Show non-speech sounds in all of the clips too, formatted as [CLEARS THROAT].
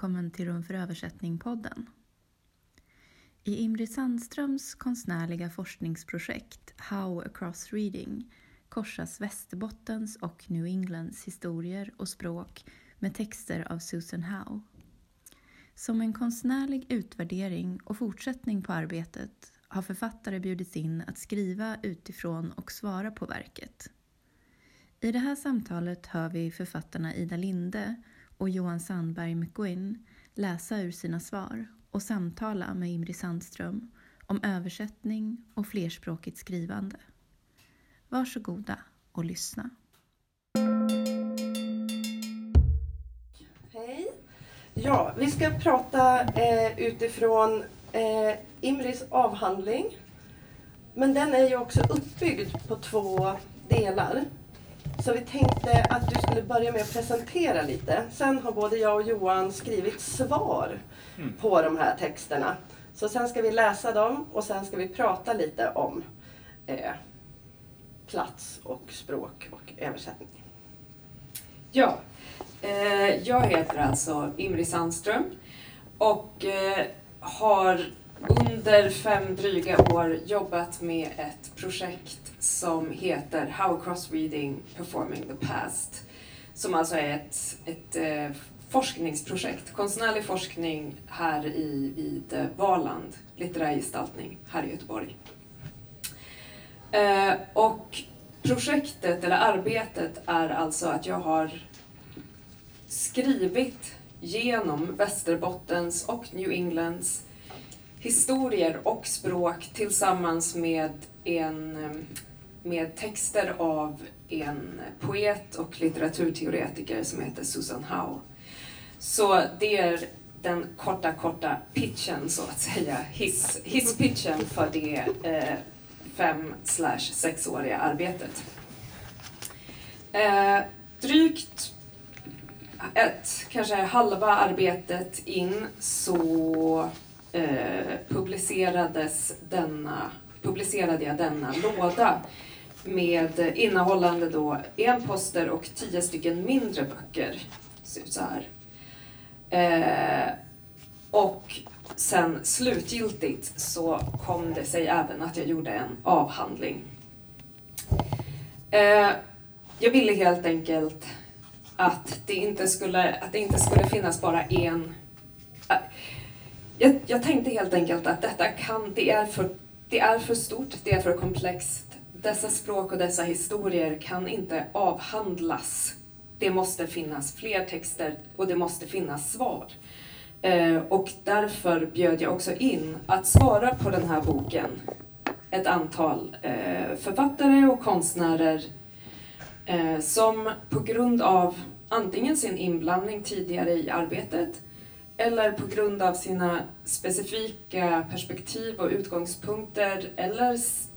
välkommen till Rum för översättning-podden. I Imri Sandströms konstnärliga forskningsprojekt How Across Reading korsas Västerbottens och New Englands historier och språk med texter av Susan Howe. Som en konstnärlig utvärdering och fortsättning på arbetet har författare bjudits in att skriva utifrån och svara på verket. I det här samtalet hör vi författarna Ida Linde och Johan Sandberg McGuinn läsa ur sina svar och samtala med Imri Sandström om översättning och flerspråkigt skrivande. Varsågoda och lyssna. Hej. Ja, vi ska prata eh, utifrån eh, Imris avhandling. Men den är ju också uppbyggd på två delar. Så vi tänkte att du skulle börja med att presentera lite. Sen har både jag och Johan skrivit svar mm. på de här texterna. Så sen ska vi läsa dem och sen ska vi prata lite om eh, plats och språk och översättning. Ja, eh, jag heter alltså Imri Sandström och eh, har under fem dryga år jobbat med ett projekt som heter How Cross Reading Performing the Past. Som alltså är ett, ett eh, forskningsprojekt, konstnärlig forskning här i, vid Valand, litterär gestaltning här i Göteborg. Eh, och projektet, eller arbetet, är alltså att jag har skrivit genom Västerbottens och New Englands historier och språk tillsammans med, en, med texter av en poet och litteraturteoretiker som heter Susan Howe. Så det är den korta, korta pitchen så att säga, hiss, hisspitchen för det eh, fem slash sexåriga arbetet. Eh, drygt ett, kanske halva arbetet in så eh, publicerades denna, publicerade jag denna låda med innehållande då en poster och tio stycken mindre böcker. Ser ut så här. Eh, och sen slutgiltigt så kom det sig även att jag gjorde en avhandling. Eh, jag ville helt enkelt att det inte skulle, att det inte skulle finnas bara en... Eh, jag, jag tänkte helt enkelt att detta kan, det är, för, det är för stort, det är för komplext. Dessa språk och dessa historier kan inte avhandlas. Det måste finnas fler texter och det måste finnas svar. Eh, och därför bjöd jag också in att svara på den här boken ett antal eh, författare och konstnärer eh, som på grund av antingen sin inblandning tidigare i arbetet eller på grund av sina specifika perspektiv och utgångspunkter eller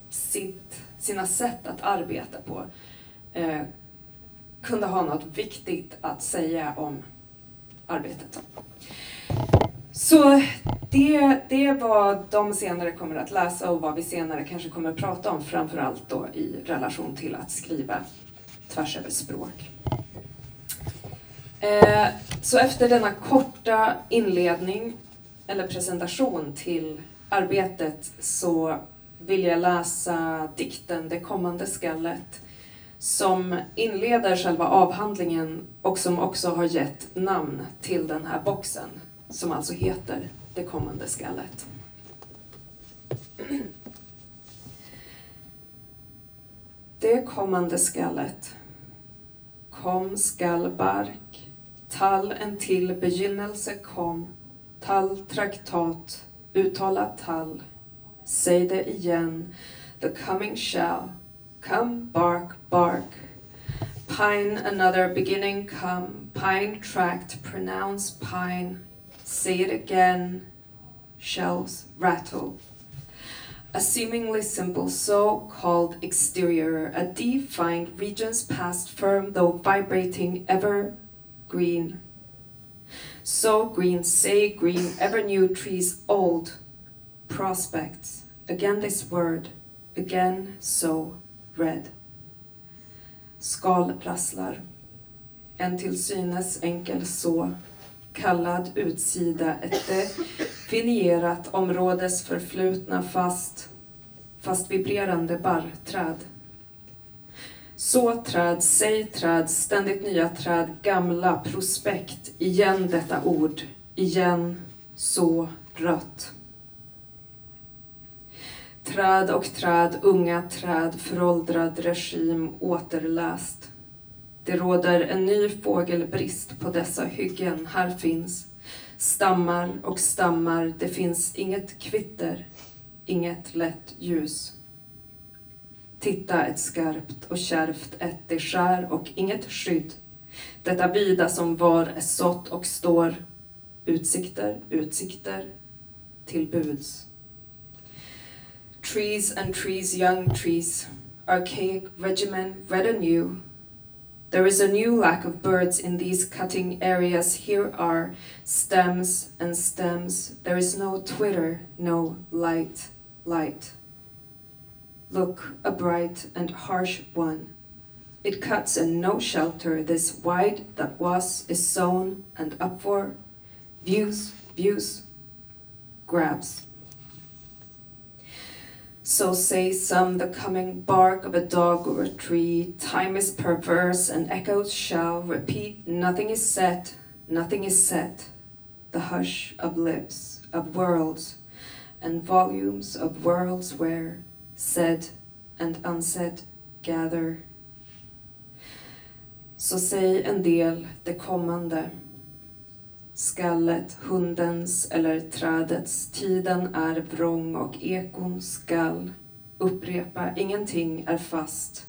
sitt, sina sätt att arbeta på eh, kunde ha något viktigt att säga om arbetet. Så det, det är vad de senare kommer att läsa och vad vi senare kanske kommer att prata om, framförallt då i relation till att skriva tvärs över språk. Eh, så efter denna korta inledning, eller presentation till arbetet, så vill jag läsa dikten Det kommande skallet som inleder själva avhandlingen och som också har gett namn till den här boxen som alltså heter Det kommande skallet. [CLEARS THROAT] Det kommande skallet kom skall bark, tall en till begynnelse kom, tall traktat, uttalat tall, säg det igen, the coming shall, come bark bark, pine another beginning come, pine tract, pronounce pine, Say it again. Shells rattle. A seemingly simple so-called exterior, a defined regions past firm though vibrating ever green. So green, say green, ever new trees old, prospects, again this word, again so red. Skal rasslar, en till synes enkel så kallad utsida, ett definierat områdes förflutna fast, fast vibrerande barrträd. Så träd, säg träd, ständigt nya träd, gamla prospekt, igen detta ord, igen så rött. Träd och träd, unga träd, föråldrad regim återläst. Det råder en ny fågelbrist på dessa hyggen. Här finns stammar och stammar. Det finns inget kvitter, inget lätt ljus. Titta ett skarpt och kärvt ett det skär och inget skydd. Detta vida som var är sått och står. Utsikter, utsikter, till buds. Trees and trees, young trees, archaic regimen, red anew. new, There is a new lack of birds in these cutting areas. Here are stems and stems. There is no twitter, no light, light. Look, a bright and harsh one. It cuts and no shelter. This wide that was is sown and up for views, views, grabs. So say some the coming bark of a dog or a tree. Time is perverse, and echoes shall repeat. Nothing is set, nothing is set. The hush of lips, of worlds, and volumes of worlds where said and unsaid gather. Så säg en del det kommande Skallet, hundens eller trädets, tiden är vrång och ekon skall upprepa, ingenting är fast,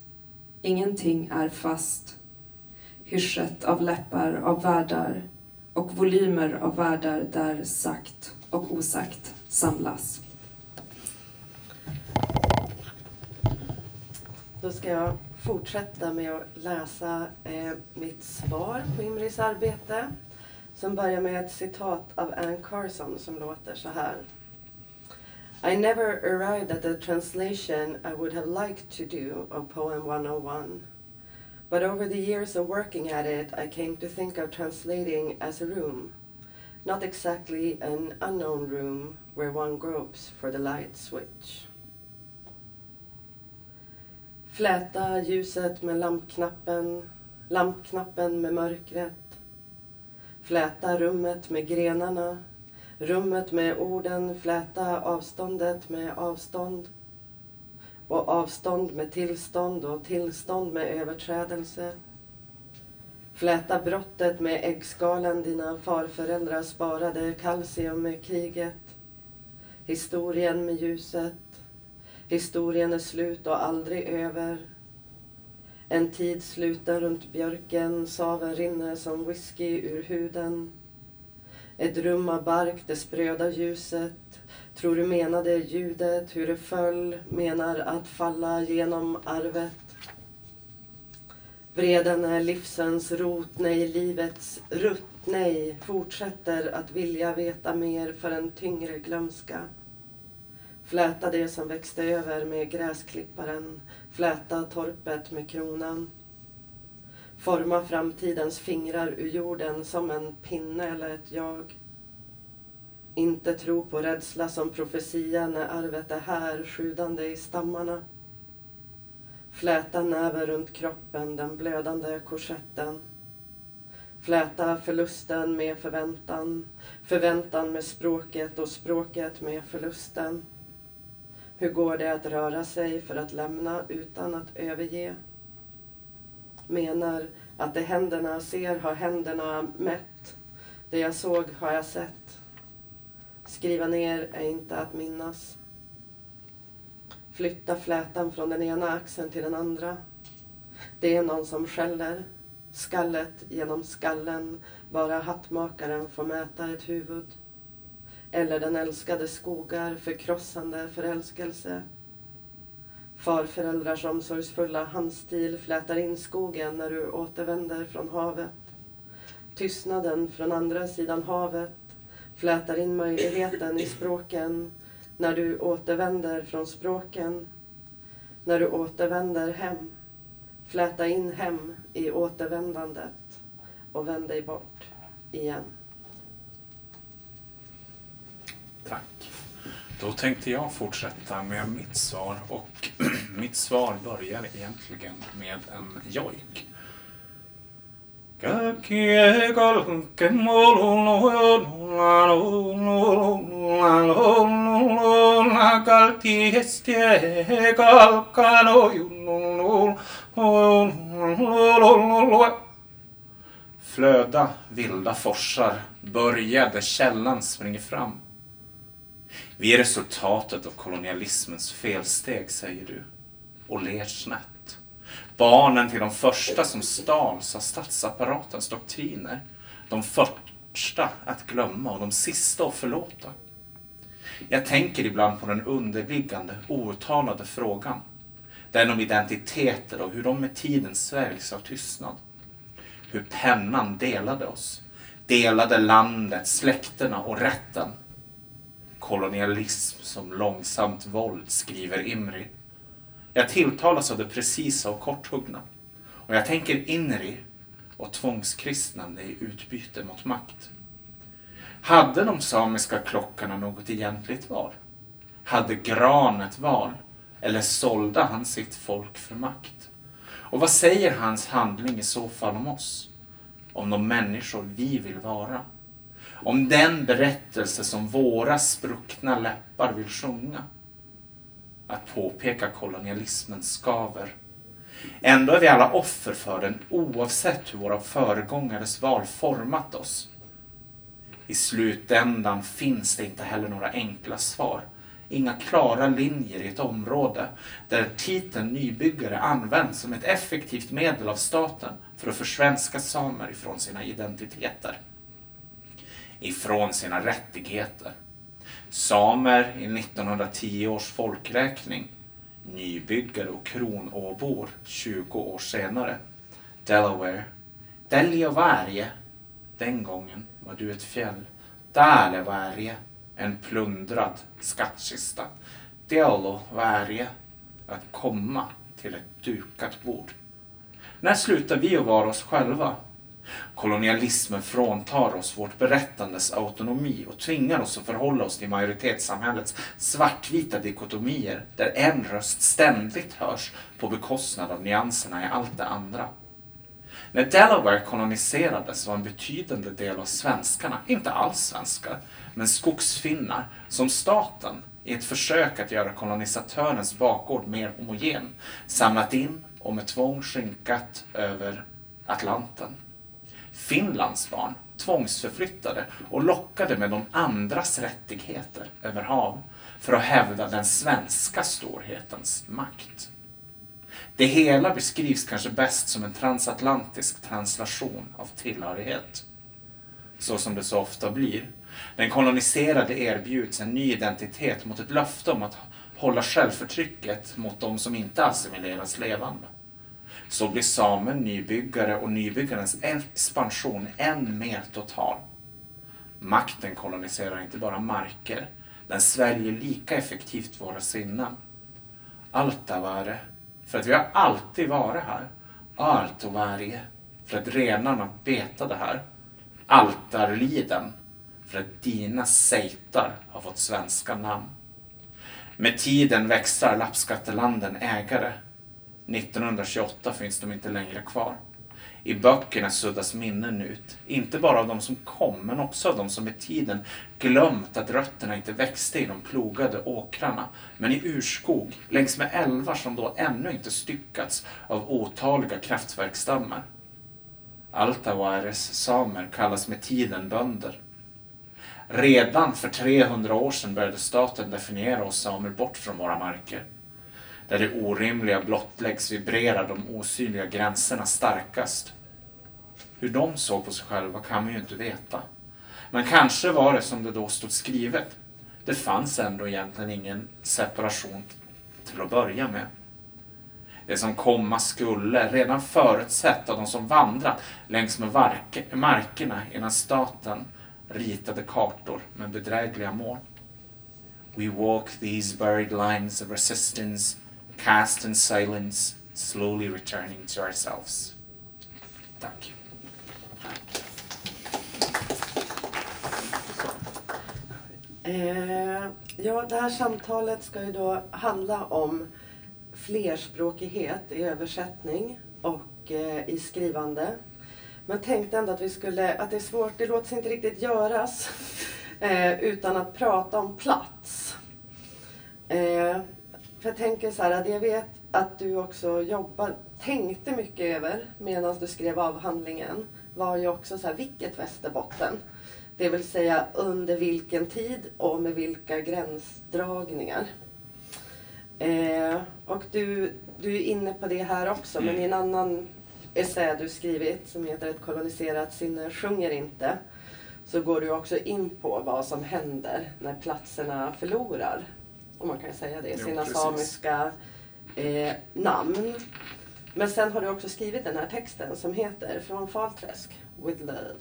ingenting är fast. Hyschet av läppar av världar och volymer av världar där sagt och osagt samlas. Då ska jag fortsätta med att läsa eh, mitt svar på Imris arbete som börjar med ett citat av Anne Carson som låter så här. I never arrived at the translation I would have liked to do of Poem 101. But over the years of working at it, I came to think of translating as a room, not exactly an unknown room where one gropes for the light switch. Fläta ljuset med lampknappen, lampknappen med mörkret, Fläta rummet med grenarna, rummet med orden, fläta avståndet med avstånd och avstånd med tillstånd och tillstånd med överträdelse. Fläta brottet med äggskalen dina farföräldrar sparade, kalcium med kriget. Historien med ljuset. Historien är slut och aldrig över. En tid sluten runt björken, saven rinner som whisky ur huden. Ett rum av bark, det spröda ljuset. Tror du menade ljudet, hur det föll, menar att falla genom arvet. Vreden är livsens rot, nej, livets rutt, nej, fortsätter att vilja veta mer för en tyngre glömska. Fläta det som växte över med gräsklipparen, fläta torpet med kronan. Forma framtidens fingrar ur jorden som en pinne eller ett jag. Inte tro på rädsla som profetia när arvet är här, sjudande i stammarna. Fläta näven runt kroppen, den blödande korsetten. Fläta förlusten med förväntan, förväntan med språket och språket med förlusten. Hur går det att röra sig för att lämna utan att överge? Menar att det händerna ser har händerna mätt. Det jag såg har jag sett. Skriva ner är inte att minnas. Flytta flätan från den ena axeln till den andra. Det är någon som skäller. Skallet genom skallen. Bara hattmakaren får mäta ett huvud eller den älskade skogar förkrossande förälskelse. Farföräldrars omsorgsfulla handstil flätar in skogen när du återvänder från havet. Tystnaden från andra sidan havet flätar in möjligheten i språken när du återvänder från språken. När du återvänder hem, fläta in hem i återvändandet och vänd dig bort igen. Tack. Då tänkte jag fortsätta med mitt svar och [CLEARS THROAT] mitt svar börjar egentligen med en jojk. Flöda vilda forsar, började källan springer fram. Vi är resultatet av kolonialismens felsteg, säger du, och ler snett. Barnen till de första som stals av statsapparatens doktriner. De första att glömma och de sista att förlåta. Jag tänker ibland på den underliggande, outtalade frågan. Den om identiteter och hur de med tiden sväljs av tystnad. Hur pennan delade oss. Delade landet, släkterna och rätten kolonialism som långsamt våld, skriver Imri. Jag tilltalas av det precisa och korthuggna. Och jag tänker inri och tvångskristnande i utbyte mot makt. Hade de samiska klockarna något egentligt val? Hade Gran ett val? Eller sålde han sitt folk för makt? Och vad säger hans handling i så fall om oss? Om de människor vi vill vara? Om den berättelse som våra spruckna läppar vill sjunga. Att påpeka kolonialismen skaver. Ändå är vi alla offer för den oavsett hur våra föregångares val format oss. I slutändan finns det inte heller några enkla svar. Inga klara linjer i ett område där titeln nybyggare används som ett effektivt medel av staten för att försvenska samer ifrån sina identiteter ifrån sina rättigheter. Samer i 1910 års folkräkning, nybyggare och kronåbor 20 år senare. Delaware, Delaware, den gången var du ett fjäll. Delaware, en plundrad skattkista. Delaware, att komma till ett dukat bord. När slutar vi att vara oss själva? Kolonialismen fråntar oss vårt berättandes autonomi och tvingar oss att förhålla oss till majoritetssamhällets svartvita dikotomier där en röst ständigt hörs på bekostnad av nyanserna i allt det andra. När Delaware koloniserades var en betydande del av svenskarna, inte alls svenskar, men skogsfinnar, som staten i ett försök att göra kolonisatörens bakgård mer homogen, samlat in och med tvång skynkat över Atlanten. Finlands barn tvångsförflyttade och lockade med de andras rättigheter över hav för att hävda den svenska storhetens makt. Det hela beskrivs kanske bäst som en transatlantisk translation av tillhörighet. Så som det så ofta blir. Den koloniserade erbjuds en ny identitet mot ett löfte om att hålla självförtrycket mot de som inte assimileras levande så blir samen nybyggare och nybyggarens expansion än mer total. Makten koloniserar inte bara marker, den sväljer lika effektivt våra sinnen. Altavare, för att vi har alltid varit här. Altovarje, för att renarna betade här. Altarliden, för att dina sejtar har fått svenska namn. Med tiden växlar lappskattelanden ägare 1928 finns de inte längre kvar. I böckerna suddas minnen ut, inte bara av de som kom, men också av de som med tiden glömt att rötterna inte växte i de plogade åkrarna, men i urskog, längs med älvar som då ännu inte styckats av otaliga kraftverksdammar. Altawares samer kallas med tiden bönder. Redan för 300 år sedan började staten definiera oss samer bort från våra marker. Där det orimliga blottläggs vibrerar de osynliga gränserna starkast. Hur de såg på sig själva kan vi ju inte veta. Men kanske var det som det då stod skrivet. Det fanns ändå egentligen ingen separation till att börja med. Det som komma skulle, redan förutsett av de som vandrat längs med markerna innan staten ritade kartor med bedrägliga mål. We walk these buried lines of resistance cast in silence, slowly returning to ourselves. Tack. Eh, Ja, det här samtalet ska ju då handla om flerspråkighet i översättning och eh, i skrivande. Men tänkte ändå att vi skulle, att det är svårt, det låter sig inte riktigt göras eh, utan att prata om plats. Eh, för jag tänker så här, jag vet att du också jobbar, tänkte mycket över medan du skrev avhandlingen var ju också så här, vilket Västerbotten? Det vill säga under vilken tid och med vilka gränsdragningar. Eh, och du, du är inne på det här också, men i en annan essä du skrivit som heter Ett koloniserat sinne sjunger inte så går du också in på vad som händer när platserna förlorar, om man kan säga det, Jo, sina precis. samiska eh, namn. Men sen har du också skrivit den här texten som heter Från Falträsk with love.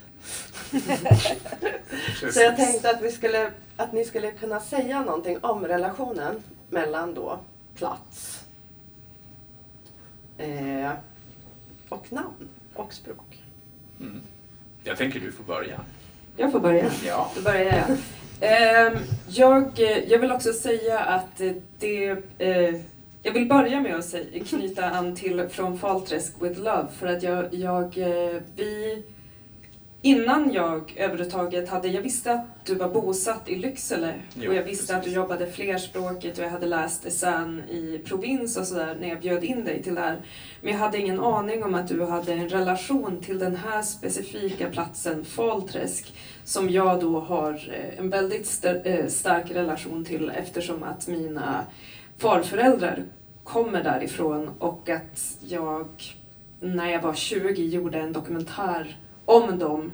[LAUGHS] Så jag tänkte att, vi skulle, att ni skulle kunna säga någonting om relationen mellan då plats eh, och namn och språk. Mm. Jag tänker du får börja. Jag får börja. Ja. Då börjar jag. Ehm, jag, eh, jag vill också säga att eh, det... Eh, jag vill börja med att säga, knyta an till Från Falträsk with Love för att jag, jag eh, vi... Innan jag överhuvudtaget hade, jag visste att du var bosatt i Lycksele Jo, och jag visste att du precis. jobbade flerspråkigt och jag hade läst essän i provins och sådär när jag bjöd in dig till det här. Men jag hade ingen aning om att du hade en relation till den här specifika platsen, Falträsk, som jag då har eh, en väldigt st- eh, stark relation till eftersom att mina farföräldrar kommer därifrån och att jag när jag var 20 gjorde en dokumentär om dem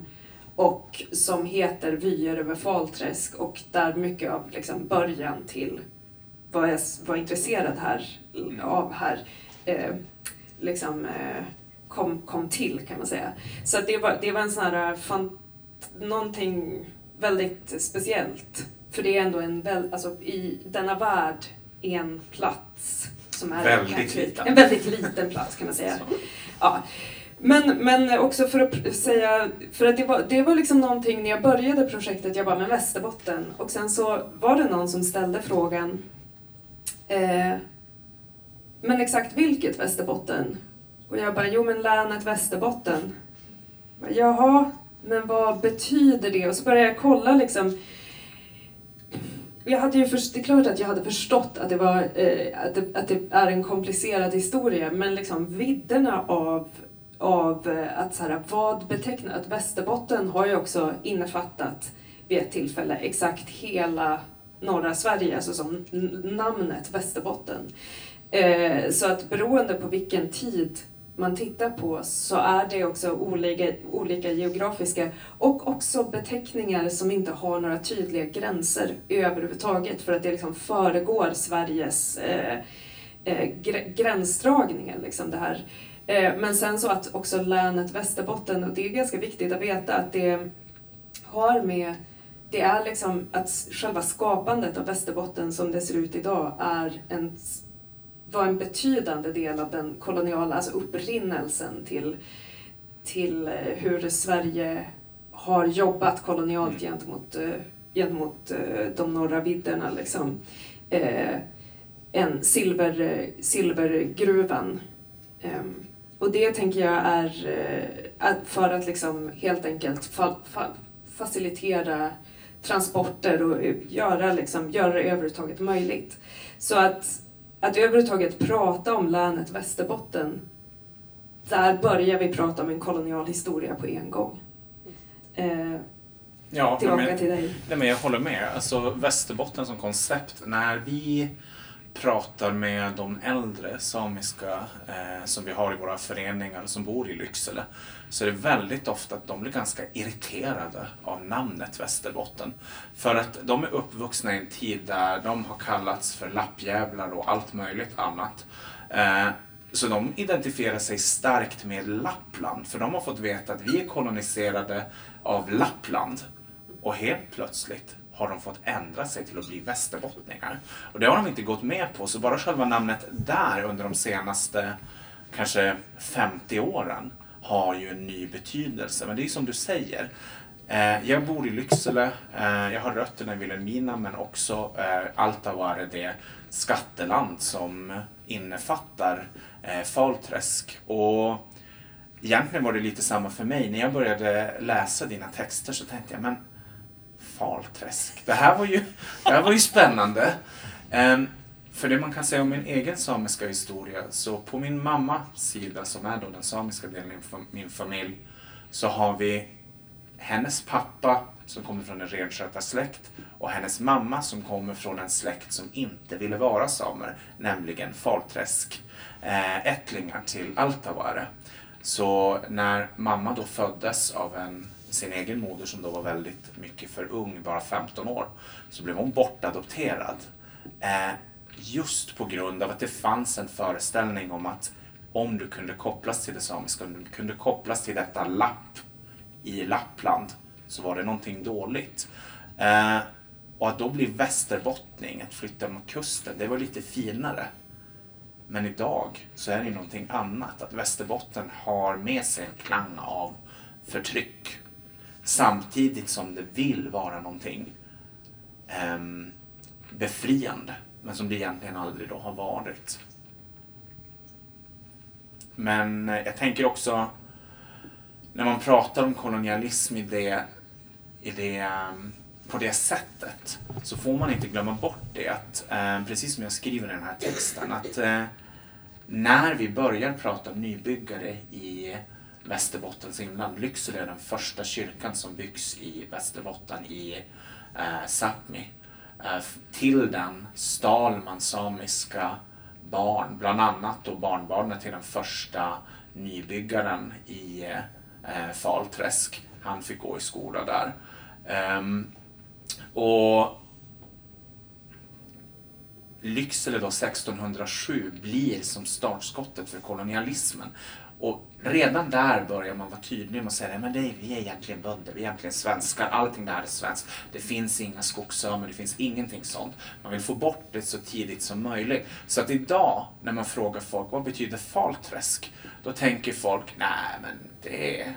och som heter Vyer över Falträsk och där mycket av liksom, början till vad jag var intresserad här, av här eh, liksom, eh, kom, kom till kan man säga. Så det, var, det var en sån här fan, någonting väldigt speciellt. För det är ändå en väl, alltså, i denna värld en plats som är Väldigt kanske- liten. En väldigt liten plats kan man säga. Ja. Men, men också för att säga, för att det var, det var liksom någonting när jag började projektet, jag bara, men Västerbotten. Och sen så var det någon som ställde frågan, eh, men exakt vilket Västerbotten? Och jag bara, jo men länet Västerbotten. Jag bara, Jaha, men vad betyder det? Och så började jag kolla liksom, jag hade ju först, det är klart att jag hade förstått att det, var, eh, att, det, att det är en komplicerad historia, men liksom vidderna av, av eh, att så här, vad betecknar, att Västerbotten har ju också innefattat vid ett tillfälle exakt hela norra Sverige, alltså som namnet Västerbotten. Eh, så att beroende på vilken tid man tittar på så är det också olika, olika geografiska och också beteckningar som inte har några tydliga gränser överhuvudtaget för att det liksom föregår Sveriges eh, eh, gr- gränsdragningar. Liksom det här. Eh, men sen så att också länet Västerbotten, och det är ganska viktigt att veta att det har med det är liksom att själva skapandet av Västerbotten som det ser ut idag är en, var en betydande del av den koloniala, alltså upprinnelsen till, till eh, hur Sverige har jobbat kolonialt gentemot, eh, gentemot de norra vidderna. Liksom. En silver, silvergruvan. Ehm, och det tänker jag är eh, för att liksom helt enkelt fa, fa, facilitera transporter och eh, göra, liksom, göra det överhuvudtaget möjligt. Så att, att överhuvudtaget prata om länet Västerbotten, där börjar vi prata om en kolonial historia på en gång. Eh, Ja, tillbaka men, till dig. nej, men jag håller med. Alltså Västerbotten som koncept, när vi pratar med de äldre samiska eh, som vi har i våra föreningar som bor i Lycksele så är det väldigt ofta att de blir ganska irriterade av namnet Västerbotten. För att de är uppvuxna i en tid där de har kallats för lappjävlar och allt möjligt annat. Eh, så de identifierar sig starkt med Lappland för de har fått veta att vi är koloniserade av Lappland och helt plötsligt har de fått ändra sig till att bli västerbottningar. Och det har de inte gått med på, så bara själva namnet där under de senaste kanske 50 åren har ju en ny betydelse. Men det är ju som du säger, eh, jag bor i Lycksele. Eh, jag har rötterna i Vilhelmina men också eh, det skatteland som innefattar eh, Falträsk. Och egentligen var det lite samma för mig. När jag började läsa dina texter så tänkte jag, men Falträsk, det här var ju, det här var ju spännande. Um, för det man kan säga om min egen samiska historia, så på min mammas sida, som är då den samiska delen av min familj, så har vi hennes pappa som kommer från en renskötarsläkt och hennes mamma som kommer från en släkt som inte ville vara samer, nämligen Falträsk eh, ättlingar till Altavare. Så när mamma då föddes av en, sin egen moder som då var väldigt mycket för ung, bara 15 år, så blev hon bortadopterad. Eh, just på grund av att det fanns en föreställning om att om du kunde kopplas till det samiska, om du kunde kopplas till detta lapp i Lappland, så var det någonting dåligt. Eh, och att då bli västerbottning, att flytta mot kusten, det var lite finare. Men idag så är det någonting annat. Att Västerbotten har med sig en klang av förtryck. Samtidigt som det vill vara någonting um, befriande. Men som det egentligen aldrig då har varit. Men eh, jag tänker också när man pratar om kolonialism i det, i det ehm, på det sättet så får man inte glömma bort det att, eh, precis som jag skriver i den här texten, att eh, när vi börjar prata nybyggare i Västerbottens inland, Lycksele är den första kyrkan som byggs i Västerbotten i eh, Sápmi. Eh, till den stal man samiska barn, bland annat då barnbarnet till den första nybyggaren i eh, eh Falträsk. Han fick gå i skola där. Um, och Lycksele då 1607 blir som startskottet för kolonialismen. Och redan där börjar man vara tydlig med att säga att vi är egentligen bönder, vi är egentligen svenskar, allting det här är svenskt. Det finns inga skogssamer, det finns ingenting sånt. Man vill få bort det så tidigt som möjligt. Så att idag när man frågar folk vad betyder Falträsk? Då tänker folk, nej men det,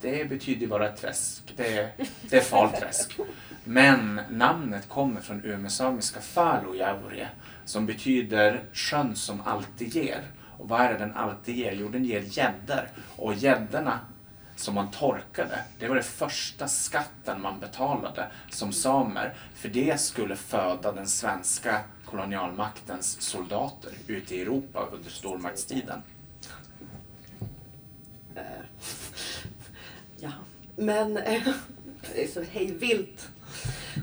det betyder bara träsk, det, det är Falträsk. Men namnet kommer från umesamiska Falujaure som betyder sjön som alltid ger. Och vad är det den alltid ger? Jo, den ger gäddor. Och gäddorna som man torkade, det var den första skatten man betalade som samer. För det skulle föda den svenska kolonialmaktens soldater ute i Europa under stormaktstiden. Uh, ja, men uh, [LAUGHS] det är så hejvilt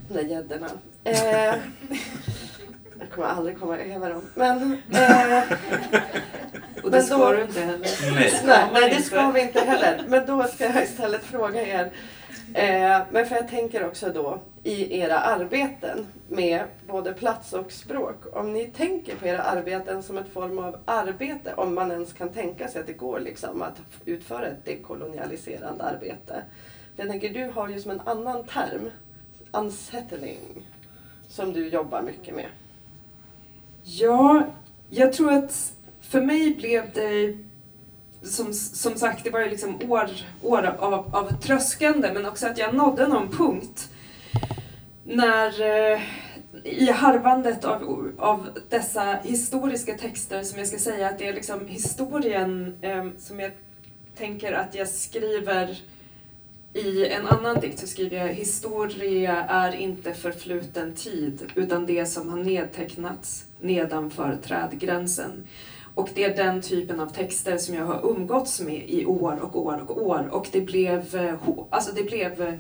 de där gäddorna. Eh, [LAUGHS] jag kommer aldrig komma över dem. Men, eh, och det ska du inte heller. [LAUGHS] Nej. Nej, nej, det ska vi inte heller. Men då ska jag istället fråga er. Eh, men för jag tänker också då i era arbeten med både plats och språk. Om ni tänker på era arbeten som ett form av arbete, om man ens kan tänka sig att det går liksom att utföra ett dekolonialiserande arbete. Jag tänker, du har ju som en annan term unsettling som du jobbar mycket med? Ja, jag tror att för mig blev det som, som sagt, det var ju liksom år, år av, av tröskande men också att jag nådde någon punkt när eh, i harvandet av, av dessa historiska texter som jag ska säga att det är liksom historien eh, som jag tänker att jag skriver i en annan dikt så skriver jag Historia är inte förfluten tid utan det som har nedtecknats nedanför trädgränsen. Och det är den typen av texter som jag har umgåtts med i år och år och år. Och det blev, eh, alltså det blev eh,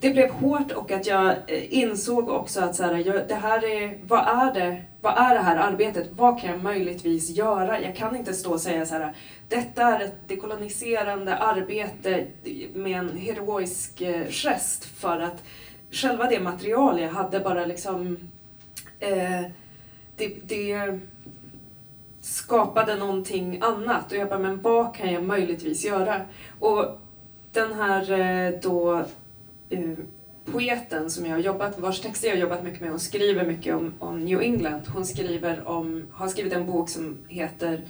det blev hårt och att jag eh, insåg också att så här, det här är, vad är det, vad är det här arbetet? Vad kan jag möjligtvis göra? Jag kan inte stå och säga så här, detta är ett dekoloniserande arbete med en heroisk gest för att själva det material jag hade bara liksom eh, det, det skapade någonting annat och jag bara, men vad kan jag möjligtvis göra? Och den här eh, då eh, poeten som jag har jobbat, vars texter jag har jobbat mycket med, hon skriver mycket om, om New England. Hon skriver om, har skrivit en bok som heter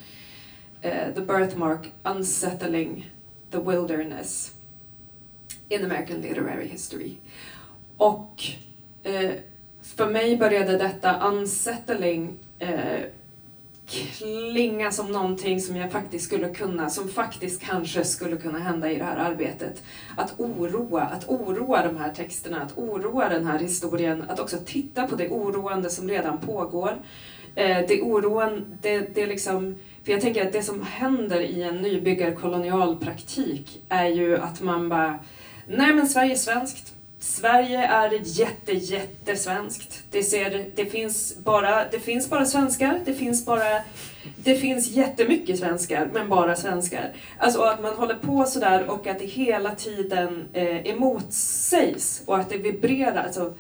eh, The Birthmark Unsettling the Wilderness. in American Literary History. Och eh, för mig började detta unsettling eh, klinga som någonting som jag faktiskt skulle kunna, som faktiskt kanske skulle kunna hända i det här arbetet. Att oroa, att oroa de här texterna, att oroa den här historien, att också titta på det oroande som redan pågår. Eh, det oroande, det, det liksom, för jag tänker att det som händer i en nybyggarkolonial praktik är ju att man bara, nej men Sverige är svenskt, Sverige är jätte, jättesvenskt. Det, ser, det, finns bara, det finns bara svenskar, det finns bara det finns jättemycket svenskar, men bara svenskar. Alltså att man håller på sådär och att det hela tiden eh, emotsägs och att det vibrerar, alltså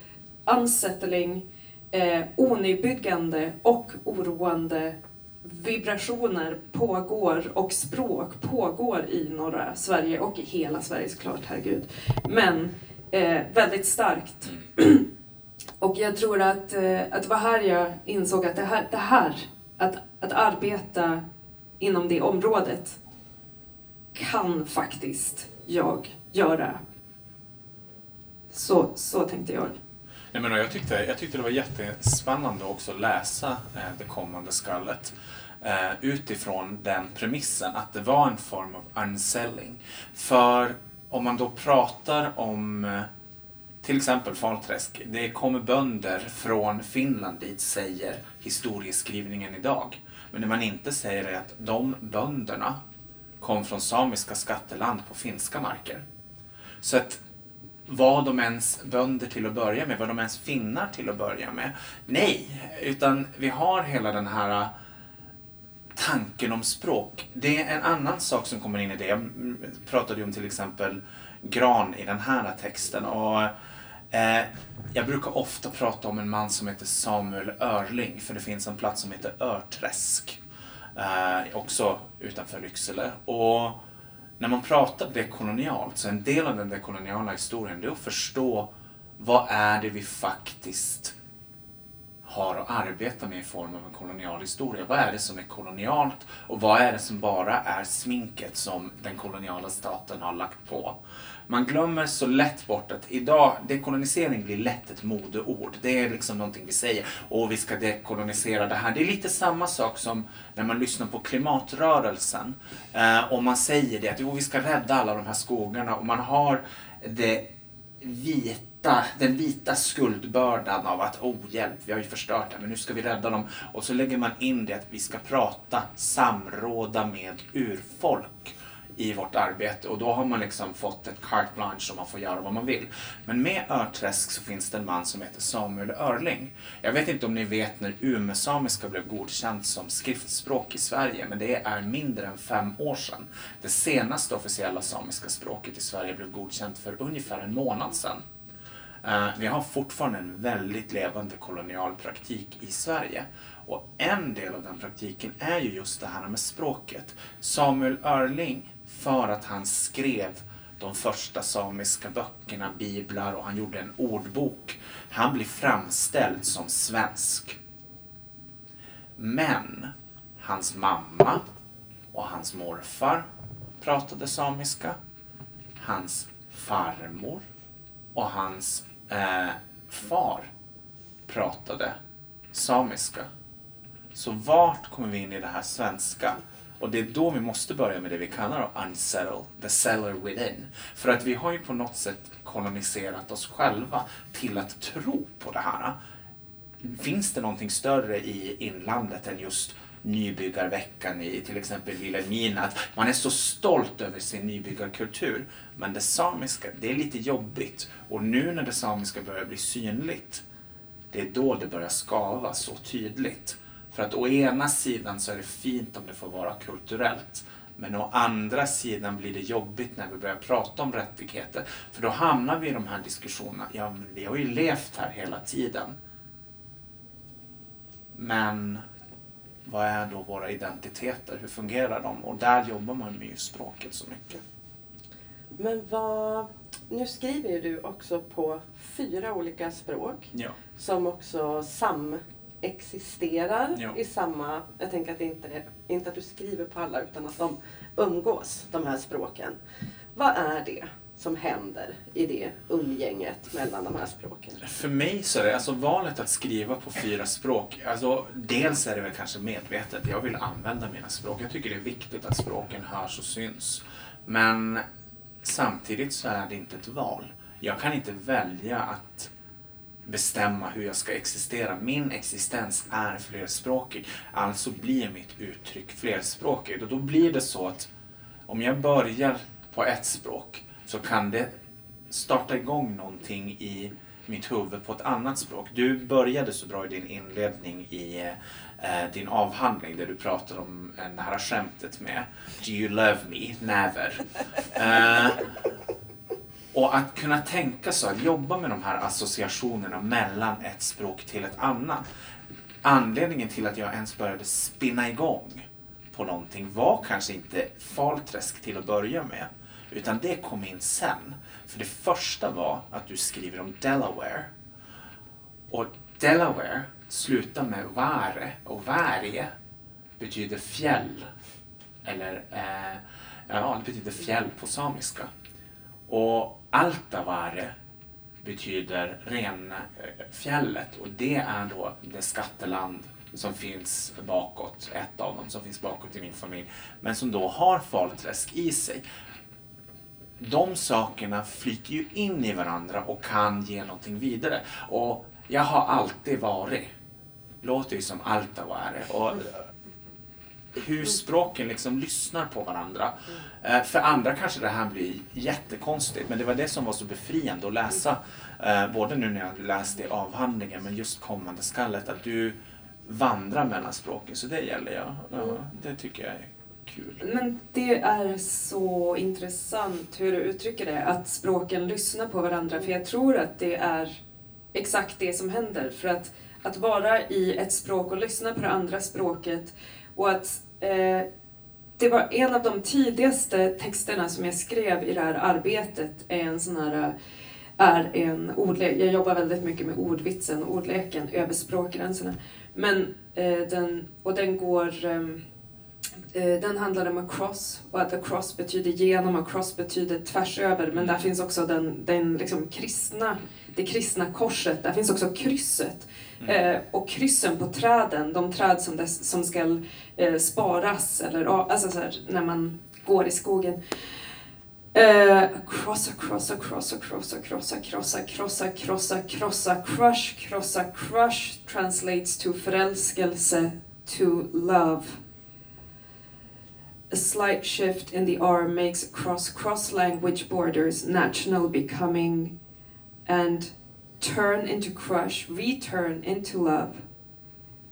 unsettling, eh, onybyggande och oroande vibrationer pågår och språk pågår i norra Sverige och i hela Sverige såklart, herregud. Men eh, väldigt starkt. Och jag tror att, eh, att det var här jag insåg att det här, det här att, att arbeta inom det området kan faktiskt jag göra. Så, så tänkte jag. Nej, men jag, tyckte, jag tyckte det var jättespännande också att läsa eh, det kommande skallet eh, utifrån den premissen att det var en form av unselling. För om man då pratar om eh, till exempel Falträsk. Det kommer bönder från Finland dit, säger historieskrivningen idag. Men det man inte säger är att de bönderna kom från samiska skatteland på finska marker. Så att var de ens bönder till att börja med? Var de ens finnar till att börja med? Nej, utan vi har hela den här tanken om språk. Det är en annan sak som kommer in i det. Jag pratade ju om till exempel gran i den här texten. Och, eh, jag brukar ofta prata om en man som heter Samuel Örling, för det finns en plats som heter Örträsk, eh, också utanför Lycksele. Och när man pratar dekolonialt, så en del av den dekoloniala historien, det är att förstå vad är det vi faktiskt har att arbeta med i form av en kolonial historia. Vad är det som är kolonialt och vad är det som bara är sminket som den koloniala staten har lagt på? Man glömmer så lätt bort att idag, dekolonisering blir lätt ett modeord. Det är liksom någonting vi säger, och vi ska dekolonisera det här. Det är lite samma sak som när man lyssnar på klimatrörelsen. Eh, och man säger det att jo, vi ska rädda alla de här skogarna och man har det vita, den vita skuldbördan av att oh hjälp, vi har ju förstört det, men nu ska vi rädda dem. Och så lägger man in det att vi ska prata, samråda med urfolk i vårt arbete och då har man liksom fått ett carte blanche och man får göra vad man vill. Men med Örträsk så finns det en man som heter Samuel Örling. Jag vet inte om ni vet när umesamiska blev godkänt som skriftspråk i Sverige, men det är mindre än fem år sedan. Det senaste officiella samiska språket i Sverige blev godkänt för ungefär en månad sedan. Eh, vi har fortfarande en väldigt levande kolonial praktik i Sverige. Och en del av den praktiken är ju just det här med språket. Samuel Örling för att han skrev de första samiska böckerna, biblar och han gjorde en ordbok. Han blir framställd som svensk. Men hans mamma och hans morfar pratade samiska. Hans farmor och hans eh, far pratade samiska. Så vart kommer vi in i det här svenska? Och det är då vi måste börja med det vi kallar unsettle, the seller within. För att vi har ju på något sätt koloniserat oss själva till att tro på det här. Finns det någonting större i inlandet än just nybyggarveckan i till exempel Vilhelmina. Att man är så stolt över sin nybyggarkultur. Men det samiska, det är lite jobbigt. Och nu när det samiska börjar bli synligt, det är då det börjar skava så tydligt. För att å ena sidan så är det fint om det får vara kulturellt. Men å andra sidan blir det jobbigt när vi börjar prata om rättigheter. För då hamnar vi i de här diskussionerna. Ja, men vi har ju levt här hela tiden. Men vad är då våra identiteter? Hur fungerar de? Och där jobbar man med språket så mycket. Men vad... Nu skriver du också på fyra olika språk. Ja. Som också sam existerar Ja. i samma... Jag tänker att det inte är inte att du skriver på alla utan att de umgås, de här språken. Vad är det? Som händer i det umgänget mellan de här språken? För mig så är det alltså valet att skriva på fyra språk. Alltså, dels är det väl kanske medvetet. Jag vill använda mina språk. Jag tycker det är viktigt att språken hörs och syns. Men samtidigt så är det inte ett val. Jag kan inte välja att bestämma hur jag ska existera. Min existens är flerspråkig. Alltså blir mitt uttryck flerspråkigt. Och då blir det så att om jag börjar på ett språk så kan det starta igång någonting i mitt huvud på ett annat språk. Du började så bra i din inledning i eh, din avhandling där du pratade om eh, det här skämtet med Do you love me? Never. Eh, och att kunna tänka så, att jobba med de här associationerna mellan ett språk till ett annat. Anledningen till att jag ens började spinna igång på någonting var kanske inte Falträsk till att börja med. Utan det kom in sen. För det första var att du skriver om Delaware. Och Delaware slutar med vare och varje betyder fjäll. Eller eh, ja, det betyder fjäll på samiska. Och Altavare betyder renfjället eh, och det är då det skatteland som finns bakåt, ett av dem som finns bakåt i min familj, men som då har Falträsk i sig. De sakerna flyter ju in i varandra och kan ge någonting vidare. Och jag har alltid varit, låter ju som Altavare. Och hur språken liksom lyssnar på varandra. Eh, för andra kanske det här blir jättekonstigt, men det var det som var så befriande att läsa. Eh, både nu när jag läste i avhandlingen, men just kommande skallet, att du vandrar mellan språken. Så det gäller jag. Ja, det tycker jag är kul. Men det är så intressant hur du uttrycker det, att språken lyssnar på varandra. För jag tror att det är exakt det som händer. För att, att vara i ett språk och lyssna på det andra språket och att eh, det var en av de tidigaste texterna som jag skrev i det här arbetet är en sån här är en ordlek. Jag jobbar väldigt mycket med ordvitsen och ordleken över språkgränserna. Men eh, den, och den går eh, den handlar om across och att across betyder genom, across betyder tvärs över men där finns också den, den liksom kristna, det kristna korset, där finns också krysset. Mm. Eh, och kryssen på träden, de träd som, des, som ska eh, sparas eller alltså så här, när man går i skogen. Uh, crossa, crossa, crossa, crossa, crossa, crossa, crossa, crossa, crossa, crush, crossa, crush translates to förälskelse, to love. A slight shift in the R makes cross cross language borders national becoming and turn into crush, return into love.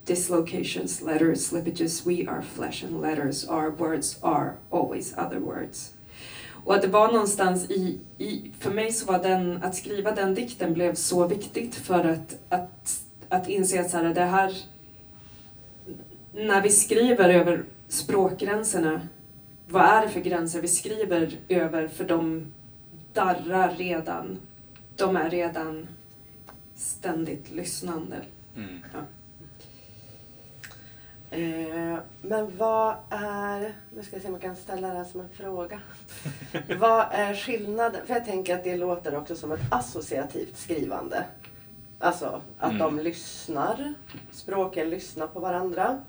Dislocations, letters, slippages, we are flesh and letters, our words are always other words. Och att det var någonstans i, i, för mig så var den, att skriva den dikten blev så viktigt för att, att, att inse att så här, det här, när vi skriver över språkgränserna, vad är det för gränser vi skriver över för de darrar redan, de är redan ständigt lyssnande. Mm. Ja. Eh, men vad är, nu ska jag se om jag kan ställa det här som en fråga. [LAUGHS] vad är skillnaden? För jag tänker att det låter också som ett associativt skrivande. Alltså att mm. de lyssnar, språken lyssnar på varandra.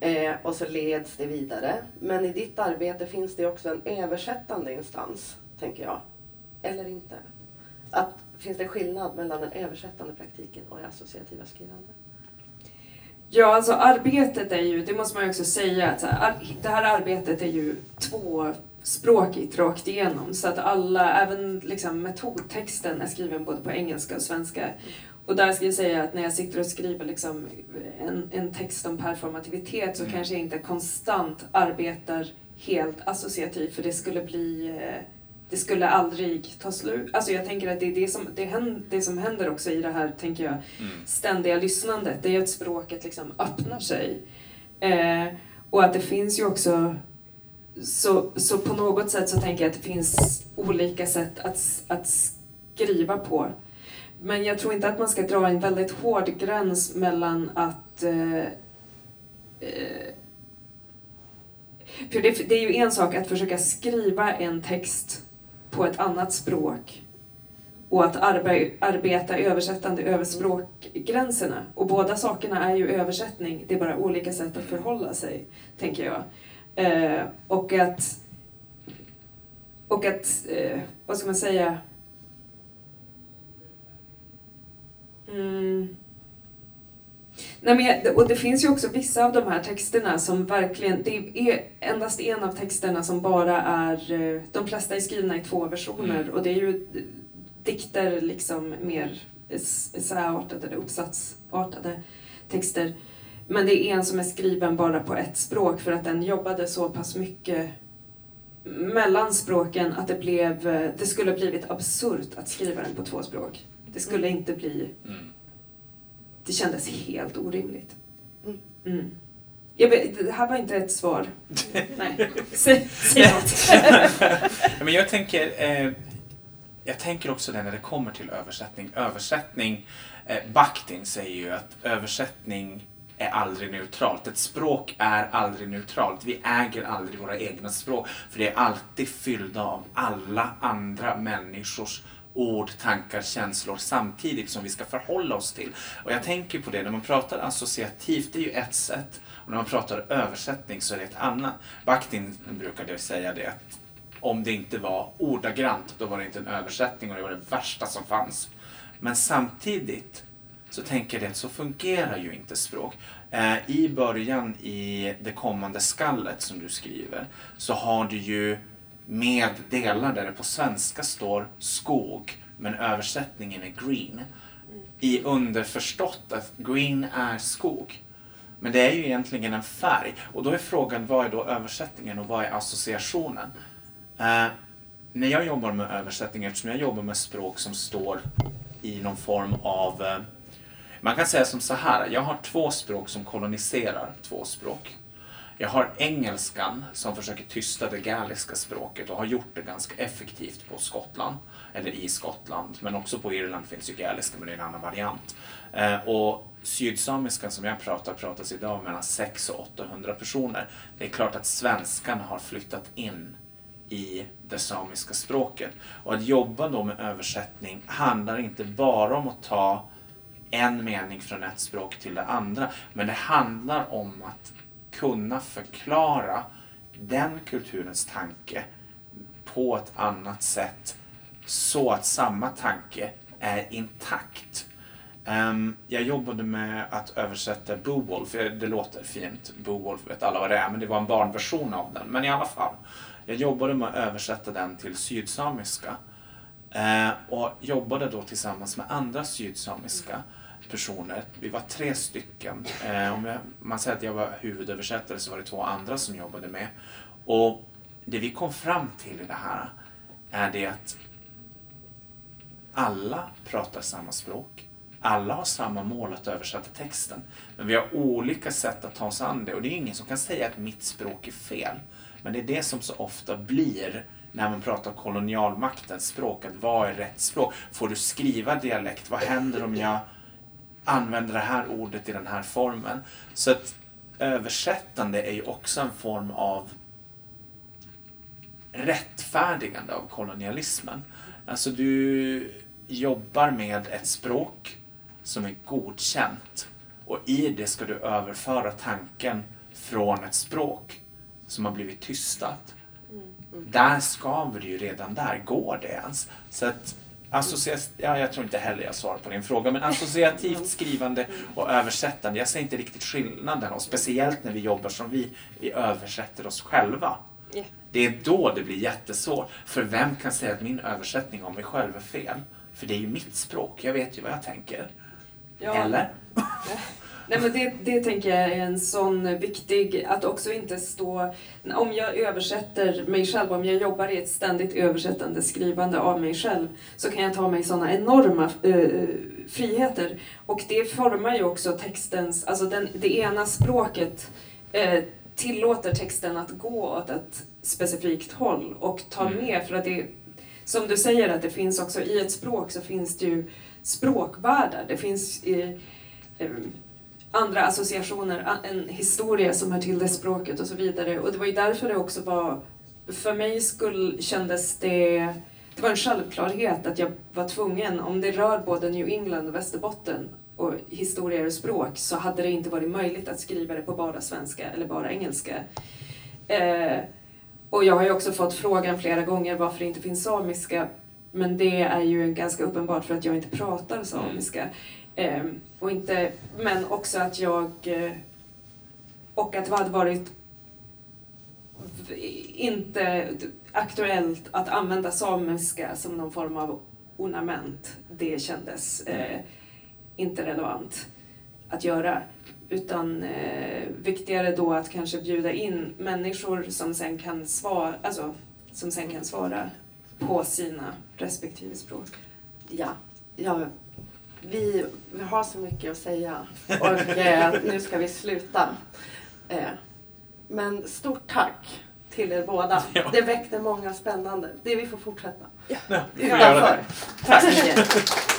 Eh, och så leds det vidare. Men i ditt arbete finns det också en översättande instans, tänker jag. Eller inte? Att, finns det skillnad mellan den översättande praktiken och det associativa skrivandet? Ja, alltså arbetet är ju, det måste man ju också säga, att det här arbetet är ju tvåspråkigt rakt igenom. Så att alla, även liksom metodtexten är skriven både på engelska och svenska. Och där ska jag säga att när jag sitter och skriver liksom en, en text om performativitet så mm. kanske jag inte konstant arbetar helt associativt för det skulle bli eh, det skulle aldrig ta slut. Alltså jag tänker att det är det som, det, händer, det som händer också i det här, tänker jag, mm. ständiga lyssnandet. Det är att språket liksom öppnar sig. Eh, och att det finns ju också, så, så på något sätt så tänker jag att det finns olika sätt att, att skriva på. Men jag tror inte att man ska dra en väldigt hård gräns mellan att eh, eh, för det, det, är ju en sak att försöka skriva en text på ett annat språk och att arbe arbeta översättande över språkgränserna. Och båda sakerna är ju översättning, det är bara olika sätt att förhålla sig, tänker jag. Eh, och att, och att eh, vad ska man säga, mm. Nej, men, och det finns ju också vissa av de här texterna som verkligen, det är endast en av texterna som bara är, eh, de flesta är skrivna i två versioner Mm. och det är ju dikter liksom mer essäartade eller uppsatsartade texter. Men det är en som är skriven bara på ett språk för att den jobbade så pass mycket mellan språken att det, blev, det skulle blivit absurt att skriva den på två språk. Det skulle inte bli Mm. det kändes helt orimligt. Mm. Mm. Jag vet, det här var inte ett svar. [LAUGHS] Nej, säg något. [LAUGHS] Men jag tänker, eh, jag tänker också det när det kommer till översättning. Översättning, eh, Bakhtin säger ju att översättning är aldrig neutralt. Ett språk är aldrig neutralt. Vi äger aldrig våra egna språk. För det är alltid fyllda av alla andra människors ord, tankar, känslor samtidigt som vi ska förhålla oss till. Och jag tänker på det, när man pratar associativt, det är ju ett sätt. Och när man pratar översättning så är det ett annat. Bakhtin brukade säga det att om det inte var ordagrant, då var det inte en översättning och det var det värsta som fanns. Men samtidigt så tänker jag det att så fungerar ju inte språk. Eh, I början i det kommande skallet som du skriver så har du ju med delar där det på svenska står skog men översättningen är green. I underförstått att green är skog. Men det är ju egentligen en färg. Och då är frågan vad är då översättningen och vad är associationen? Eh, när jag jobbar med översättning, eftersom jag jobbar med språk som står i någon form av... Eh, man kan säga som så här, jag har två språk som koloniserar två språk. Jag har engelskan som försöker tysta det gaeliska språket och har gjort det ganska effektivt på Skottland, eller i Skottland, men också på Irland finns ju gaeliska men det är en annan variant. Eh, och sydsamiskan som jag pratar pratas idag mellan 600 och 800 personer. Det är klart att svenskan har flyttat in i det samiska språket. Och att jobba då med översättning handlar inte bara om att ta en mening från ett språk till det andra, men det handlar om att kunna förklara den kulturens tanke på ett annat sätt så att samma tanke är intakt. Um, jag jobbade med att översätta Beowulf, det låter fint, Beowulf vet alla vad det är, men det var en barnversion av den. Men i alla fall, jag jobbade med att översätta den till sydsamiska. Uh, och jobbade då tillsammans med andra sydsamiska personer. Vi var tre stycken. Eh, om jag, man säger att jag var huvudöversättare så var det två andra som jobbade med. Och det vi kom fram till i det här är det att alla pratar samma språk. Alla har samma mål att översätta texten. Men vi har olika sätt att ta oss an det. Och det är ingen som kan säga att mitt språk är fel. Men det är det som så ofta blir när man pratar kolonialmaktens språk. Att vad är rätt språk? Får du skriva dialekt? Vad händer om jag använder det här ordet i den här formen? Så att översättande är ju också en form av rättfärdigande av kolonialismen. Alltså du jobbar med ett språk som är godkänt och i det ska du överföra tanken från ett språk som har blivit tystat. Där skaver det ju redan där. Går det ens? Så att associa- ja, jag tror inte heller jag svarar på din fråga, men associativt skrivande och översättande, jag ser inte riktigt skillnaden och speciellt när vi jobbar som vi, vi översätter oss själva. Ja. Det är då det blir jättesvårt. För vem kan säga att min översättning av mig själv är fel? För det är ju mitt språk, jag vet ju vad jag tänker. Ja. Eller? Nej, men det, det tänker jag är en sån viktig, att också inte stå... Om jag översätter mig själv, om jag jobbar i ett ständigt översättande skrivande av mig själv, så kan jag ta mig såna enorma eh, friheter. Och det formar ju också textens, alltså den, det ena språket eh, tillåter texten att gå åt ett specifikt håll och ta Mm. med, för att det, som du säger, att det finns också i ett språk så finns det ju språkvärldar. Det finns eh, eh, andra associationer, en historia som hör till det språket och så vidare. Och det var ju därför det också var, för mig skulle, kändes det, det var en självklarhet att jag var tvungen, om det rör både New England och Västerbotten och historia och språk så hade det inte varit möjligt att skriva det på bara svenska eller bara engelska. Eh, och jag har ju också fått frågan flera gånger varför det inte finns samiska. Men det är ju ganska uppenbart för att jag inte pratar samiska. Eh, och inte, men också att jag... Eh, och att det hade varit inte aktuellt att använda samiska som någon form av ornament. Det kändes eh, inte relevant att göra. Utan eh, viktigare då att kanske bjuda in människor som sen kan svara, alltså, som sen kan svara på sina respektive språk. Ja, jag vi, vi har så mycket att säga och eh, nu ska vi sluta. Eh, men stort tack till er båda. [LAUGHS] Ja. Det väckte många spännande. Det vi får fortsätta. Ja, vi får göra det. Tack så mycket.